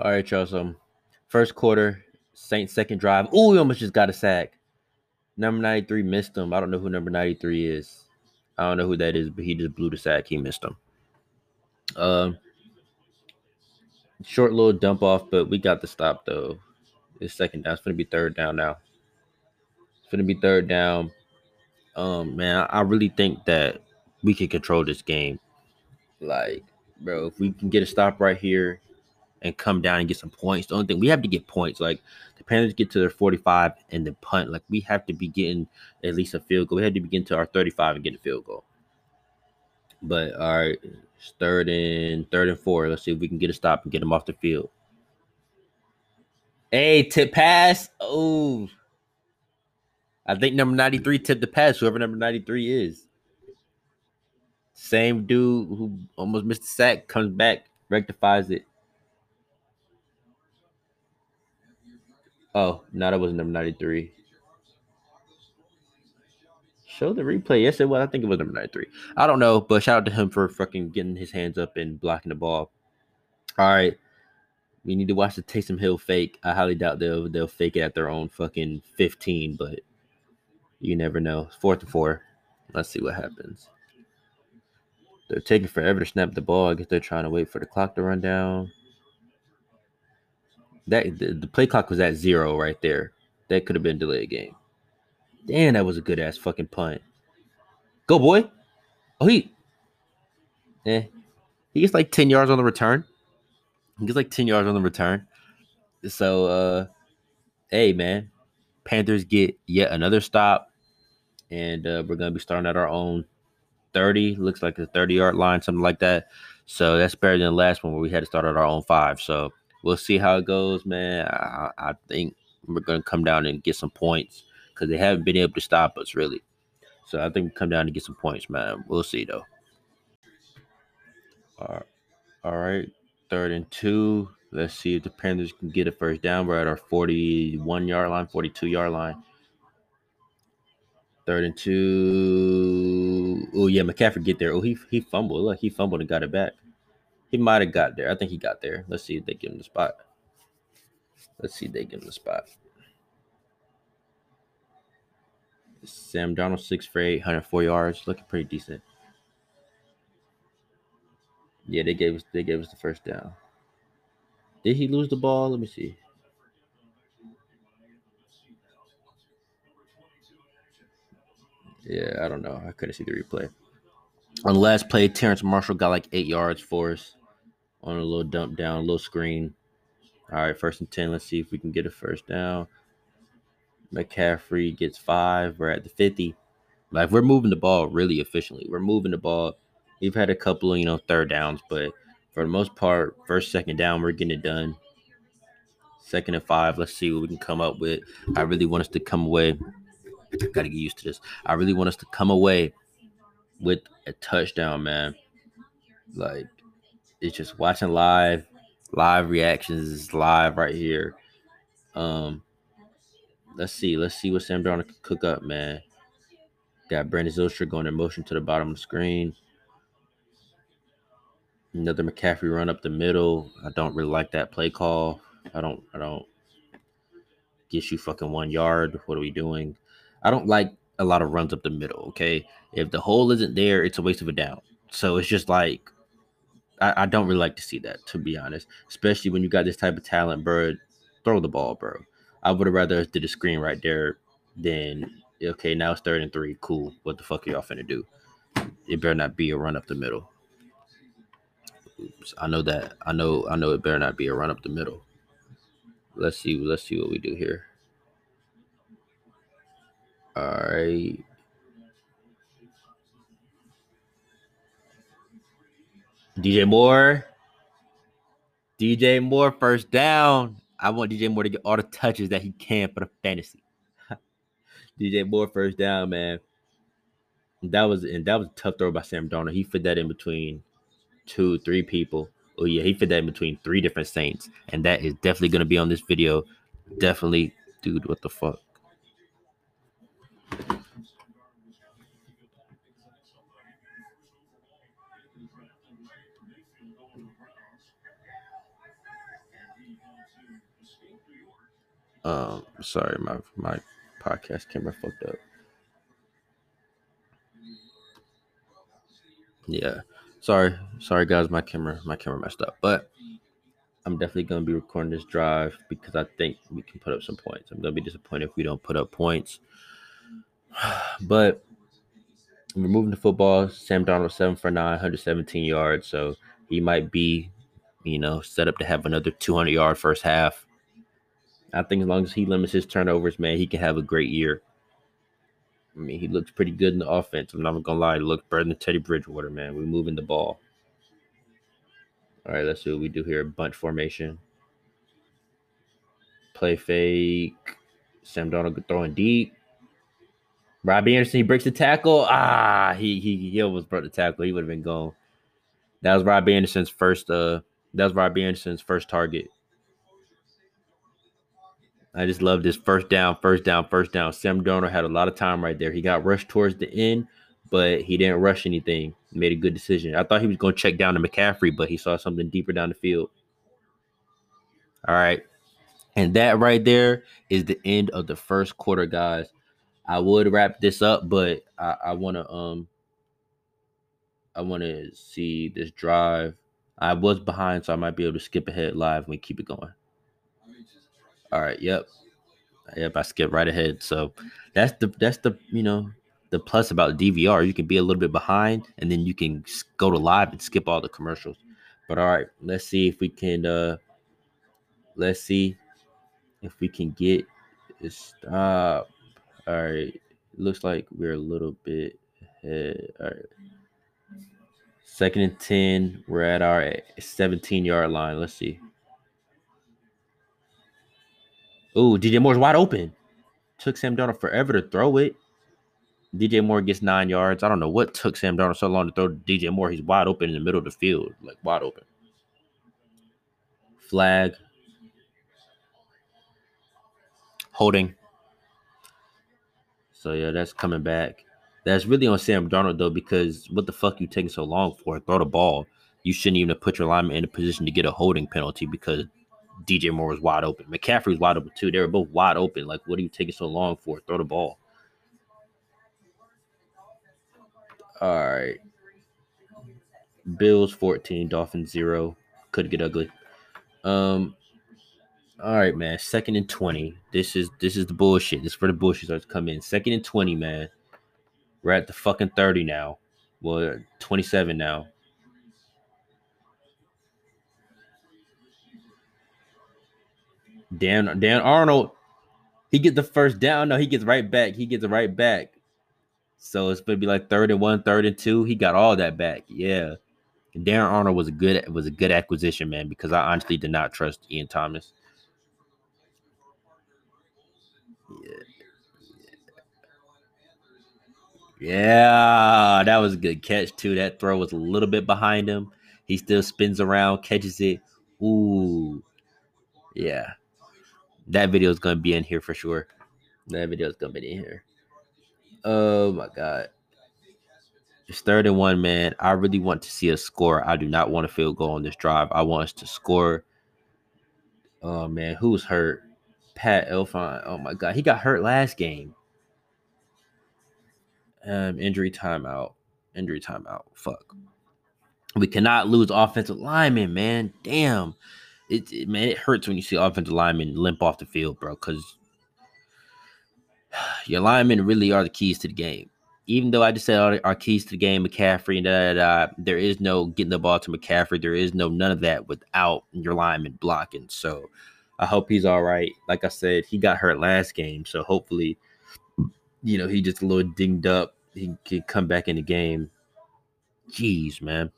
All right, y'all. So first quarter, Saints second drive. Ooh, he almost just got a sack. Number 93 missed him. I don't know who number 93 is. I don't know who that is, but he just blew the sack. He missed him. Um, short little dump off, but we got the stop though. It's second down. It's gonna be third down now. It's gonna be third down. Um, man, I really think that we can control this game. Like, bro, if we can get a stop right here and come down and get some points, the only thing we have to get points. Like the Panthers get to their 45 and then punt. Like we have to be getting at least a field goal. We had to begin to our 35 and get a field goal. But all right, third and third and four. Let's see if we can get a stop and get them off the field. Hey, tip pass. Oh, I think number 93 tipped the pass, whoever number 93 is. Same dude who almost missed the sack comes back, rectifies it. Oh, no, that wasn't number 93. Show the replay. Yes, it was. I think it was number 93. I don't know, but shout out to him for fucking getting his hands up and blocking the ball. All right. We need to watch the Taysom Hill fake. I highly doubt they'll they'll fake it at their own fucking 15, but you never know. Fourth and four. Let's see what happens. They're taking forever to snap the ball. I guess they're trying to wait for the clock to run down. That the, the play clock was at zero right there. That could have been delayed game. Damn, that was a good ass fucking punt. Go boy. Oh he. Eh. He gets like 10 yards on the return. He gets like 10 yards on the return. So uh hey man. Panthers get yet another stop. And uh, we're gonna be starting at our own 30. Looks like a 30 yard line, something like that. So that's better than the last one where we had to start at our own five. So we'll see how it goes, man. I, I think we're gonna come down and get some points because they haven't been able to stop us really. So I think we come down and get some points, man. We'll see though. All right, all right. Third and two. Let's see if the Panthers can get a first down. We're at our 41 yard line, 42 yard line. Third and two. Oh yeah, McCaffrey get there. Oh, he he fumbled. Look, he fumbled and got it back. He might have got there. I think he got there. Let's see if they give him the spot. Let's see if they give him the spot. Sam Darnold six for eight, 104 yards, looking pretty decent. Yeah, they gave us they gave us the first down. Did he lose the ball? Let me see. Yeah, I don't know. I couldn't see the replay. On the last play, Terrace Marshall got like eight yards for us on a little dump down, a little screen. All right, first and 10. Let's see if we can get a first down. McCaffrey gets five. We're at the 50. Like, we're moving the ball really efficiently. We're moving the ball. We've had a couple of, you know, third downs, but for the most part, first, second down, we're getting it done. Second and five. Let's see what we can come up with. I really want us to come away. Got to get used to this. I really want us to come away with a touchdown, man. Like, it's just watching live, live reactions is live right here. Um, let's see, let's see what Sam Darnold can cook up, man. Got Brandon Zylstra going in motion to the bottom of the screen. Another McCaffrey run up the middle. I don't really like that play call. I don't, I don't. Get you fucking one yard. What are we doing? I don't like a lot of runs up the middle. Okay, if the hole isn't there, it's a waste of a down. So it's just like I, I don't really like to see that, to be honest. Especially when you got this type of talent, bro. Throw the ball, bro. I would have rather did a screen right there than okay, now it's third and three. Cool. What the fuck are y'all finna do? It better not be a run up the middle. Oops. I know that. I know I know it better not be a run up the middle. Let's see. Let's see what we do here. All right. DJ Moore. DJ Moore first down. I want DJ Moore to get all the touches that he can for the fantasy. DJ Moore first down, man. That was and that was a tough throw by Sam Darnold. He fit that in between two, three people. Oh yeah, he fit that in between three different Saints, and that is definitely gonna be on this video. Definitely, dude. What the fuck? Um, sorry, my my podcast camera fucked up. Yeah, sorry, sorry guys, my camera my camera messed up, but I'm definitely gonna be recording this drive because I think we can put up some points. I'm gonna be disappointed if we don't put up points, but we're moving to football. Sam Darnold seven for nine, 117 yards, so he might be, you know, set up to have another 200 yard first half. I think as long as he limits his turnovers, man, he can have a great year. I mean, he looks pretty good in the offense. I'm not gonna lie, he looks better than Teddy Bridgewater, man. We're moving the ball. All right, let's see what we do here. Bunch formation. Play fake. Sam Darnold throwing deep. Robby Anderson, he breaks the tackle. Ah, he he he almost broke the tackle. He would have been gone. That was Robby Anderson's first uh that was Robby Anderson's first target. I just love this first down, first down, first down. Sam Darnold had a lot of time right there. He got rushed towards the end, but he didn't rush anything. Made a good decision. I thought he was going to check down to McCaffrey, but he saw something deeper down the field. All right. And that right there is the end of the first quarter, guys. I would wrap this up, but I, I want to um I want to see this drive. I was behind, so I might be able to skip ahead live and we keep it going. All right. Yep. Yep. I skipped right ahead. So that's the that's the you know the plus about DVR. You can be a little bit behind, and then you can go to live and skip all the commercials. But all right, let's see if we can. uh Let's see if we can get stop. All right. Looks like we're a little bit ahead. All right. Second and 10. We're at our 17 yard line. Let's see. Ooh, DJ Moore's wide open. Took Sam Darnold forever to throw it. DJ Moore gets nine yards. I don't know what took Sam Darnold so long to throw DJ Moore. He's wide open in the middle of the field, like wide open. Flag. Holding. So yeah, that's coming back. That's really on Sam Darnold though, because what the fuck you taking so long for? Throw the ball. You shouldn't even have put your lineman in a position to get a holding penalty because DJ Moore was wide open. McCaffrey was wide open too. They were both wide open. Like, what are you taking so long for? Throw the ball. All right. Bills 14, Dolphins 0. Could get ugly. Um all right, man. Second and 20. This is this is the bullshit. This is for the bullshit starts to come in. Second and 20, man. We're at the fucking 30 now. Well, 27 now. Dan Dan Arnold, he gets the first down. No, he gets right back. He gets right back. So it's gonna be like third and one, third and two. He got all that back. Yeah. And Dan Arnold was a good was a good acquisition, man, because I honestly did not trust Ian Thomas. Yeah. Yeah, that was a good catch too. That throw was a little bit behind him. He still spins around, catches it. Ooh. Yeah. That video is gonna be in here for sure. That video is gonna be in here. Oh my god. It's third and one, man. I really want to see a score. I do not want a field goal on this drive. I want us to score. Oh man, who's hurt? Pat Elflein. Oh my god, he got hurt last game. Um, injury timeout. Injury timeout. Fuck. We cannot lose offensive linemen, man. Damn. It, it man, it hurts when you see offensive linemen limp off the field, bro, because your linemen really are the keys to the game. Even though I just said our, our keys to the game, McCaffrey and da, da, da, there is no getting the ball to McCaffrey. There is no none of that without your lineman blocking. So I hope he's all right. Like I said, he got hurt last game, so hopefully, you know, he just a little dinged up. He could come back in the game. Jeez, man.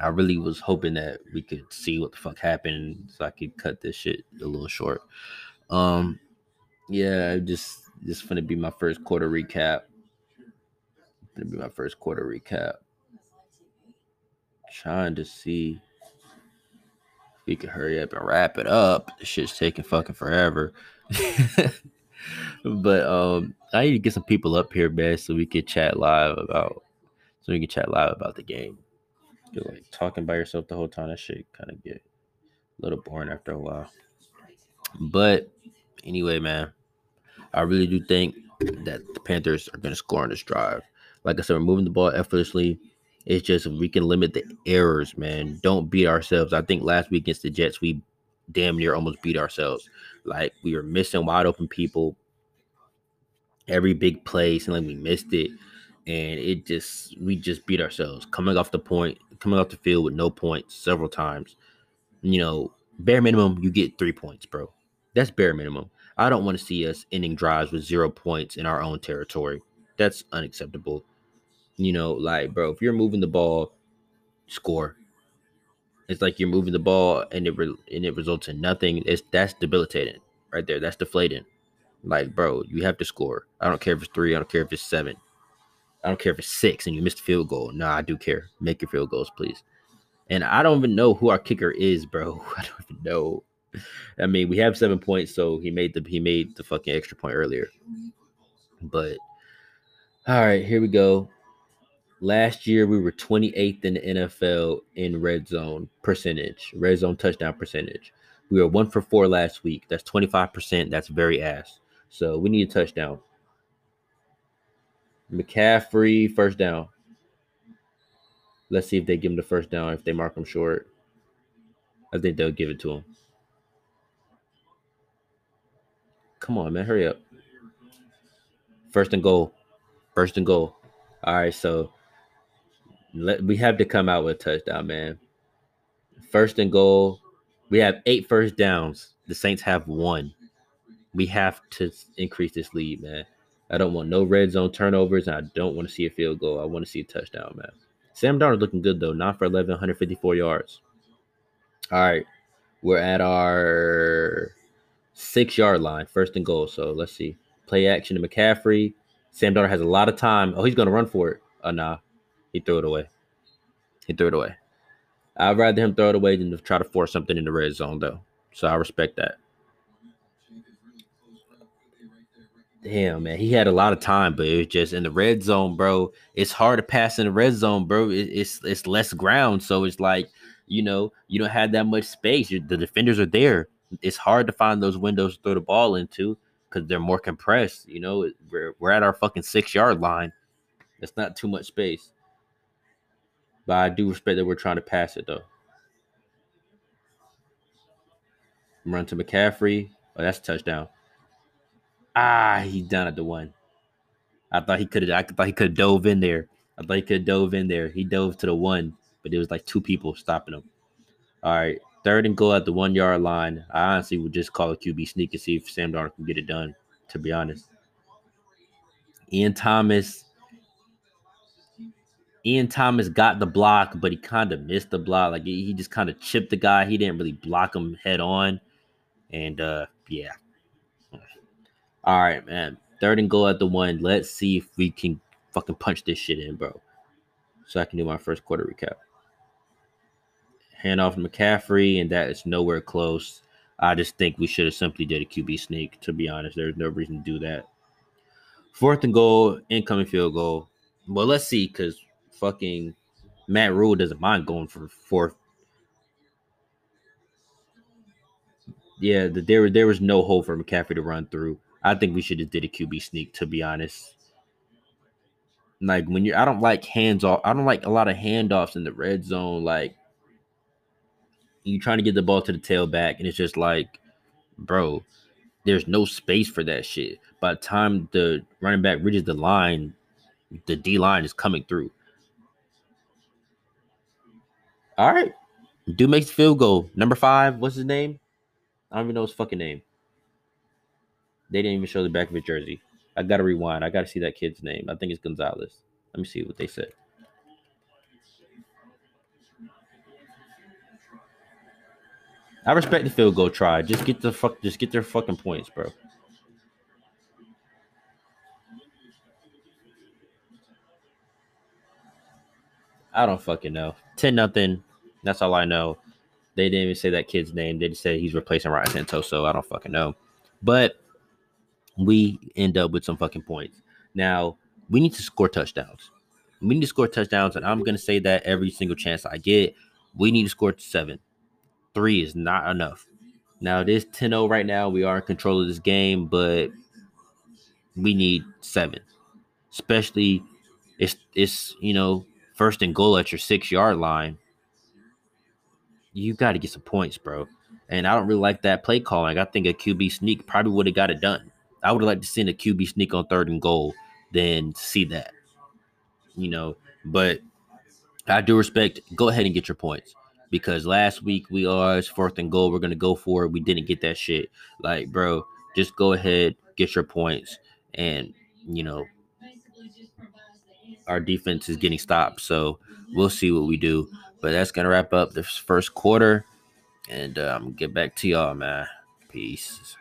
I really was hoping that we could see what the fuck happened so I could cut this shit a little short. Um, yeah, just just gonna be my first quarter recap. Gonna be my first quarter recap. Trying to see if we could hurry up and wrap it up. This shit's taking fucking forever. but um, I need to get some people up here, man, so we can chat live about so we can chat live about the game. You're like talking by yourself the whole time. That shit kind of get a little boring after a while. But Anyway, man, I really do think that the Panthers are going to score on this drive. Like I said, we're moving the ball effortlessly. It's just we can limit the errors, man. Don't beat ourselves. I think last week against the Jets, we damn near almost beat ourselves. Like we were missing wide open people. Every big play, and like we missed it. And it just we just beat ourselves. Coming off the point, coming off the field with no points several times. You know, bare minimum, you get three points, bro. That's bare minimum. I don't want to see us ending drives with zero points in our own territory. That's unacceptable. You know, like, bro, if you're moving the ball, score. It's like you're moving the ball and it re- and it results in nothing. It's that's debilitating right there. That's deflating. Like, bro, you have to score. I don't care if it's three. I don't care if it's seven. I don't care if it's six and you missed a field goal. No, I do care. Make your field goals, please. And I don't even know who our kicker is, bro. I don't even know. I mean, we have seven points, so he made the he made the fucking extra point earlier. But all right, here we go. Last year we were 28th in the NFL in red zone percentage, red zone touchdown percentage. We were one for four last week. That's 25%. That's very ass. So we need a touchdown. McCaffrey, first down. Let's see if they give him the first down. If they mark him short, I think they'll give it to him. Come on, man, hurry up. First and goal. First and goal. All right, so let, we have to come out with a touchdown, man. First and goal. We have eight first downs. The Saints have one. We have to increase this lead, man. I don't want no red zone turnovers, and I don't want to see a field goal. I want to see a touchdown, man. Sam Darnold looking good though, not for 11, 154 yards. All right, we're at our six yard line, first and goal. So let's see. Play action to McCaffrey. Sam Darnold has a lot of time. Oh, he's gonna run for it. Oh nah, he threw it away. He threw it away. I'd rather him throw it away than to try to force something in the red zone, though. So I respect that. Damn, man, he had a lot of time, but it was just in the red zone, bro. It's hard to pass in the red zone, bro. It, it's it's less ground, so it's like you know you don't have that much space. The defenders are there. It's hard to find those windows to throw the ball into because they're more compressed. You know, we're we're at our fucking six yard line. It's not too much space. But I do respect that we're trying to pass it though. Run to McCaffrey. Oh, that's a touchdown. Ah, he's done at the one. I thought he could have. I thought he could have dove in there. I thought he could have dove in there. He dove to the one, but there was like two people stopping him. All right, third and goal at the one yard line. I honestly would just call a QB sneak and see if Sam Darnold can get it done. To be honest, Ian Thomas. Ian Thomas got the block, but he kind of missed the block. Like he just kind of chipped the guy. He didn't really block him head on. And uh yeah, all right, man. Third and goal at the one. Let's see if we can fucking punch this shit in, bro. So I can do my first quarter recap. Hand off McCaffrey, and that is nowhere close. I just think we should have simply did a QB sneak, to be honest. There's no reason to do that. Fourth and goal, incoming field goal. Well, let's see, because fucking Matt Rhule doesn't mind going for fourth yeah, the, there there was no hole for McCaffrey to run through. I think we should have did a QB sneak to be honest. Like when you're, I don't like hands off. I don't like a lot of handoffs in the red zone. Like you trying to get the ball to the tailback, and it's just like, bro, there's no space for that shit. By the time the running back reaches the line, the D line is coming through. All right. Dude makes the field goal. Number five, what's his name? I don't even know his fucking name. They didn't even show the back of his jersey. I gotta rewind. I gotta see that kid's name. I think it's Gonzalez. Let me see what they said. I respect the field goal try. Just get the fuck. Just get their fucking points, bro. I don't fucking know. Ten nothing. That's all I know. They didn't even say that kid's name. They just said he's replacing Ryan Santoso. I don't fucking know. But we end up with some fucking points. Now, we need to score touchdowns. We need to score touchdowns, and I'm going to say that every single chance I get. We need to score seven. Three is not enough. Now it is 10-0 right now. We are in control of this game, but we need seven. Especially it's it's you know first and goal at your six yard line. You got to get some points, bro. And I don't really like that play calling. I think a QB sneak probably would have got it done. I would have liked to see a QB sneak on third and goal than see that. You know, but I do respect. Go ahead and get your points because last week we are fourth and goal. We're gonna go for it. We didn't get that shit. Like, bro, just go ahead, get your points, and you know, our defense is getting stopped. So we'll see what we do. But that's gonna wrap up this first quarter, and um, get back to y'all, man. Peace.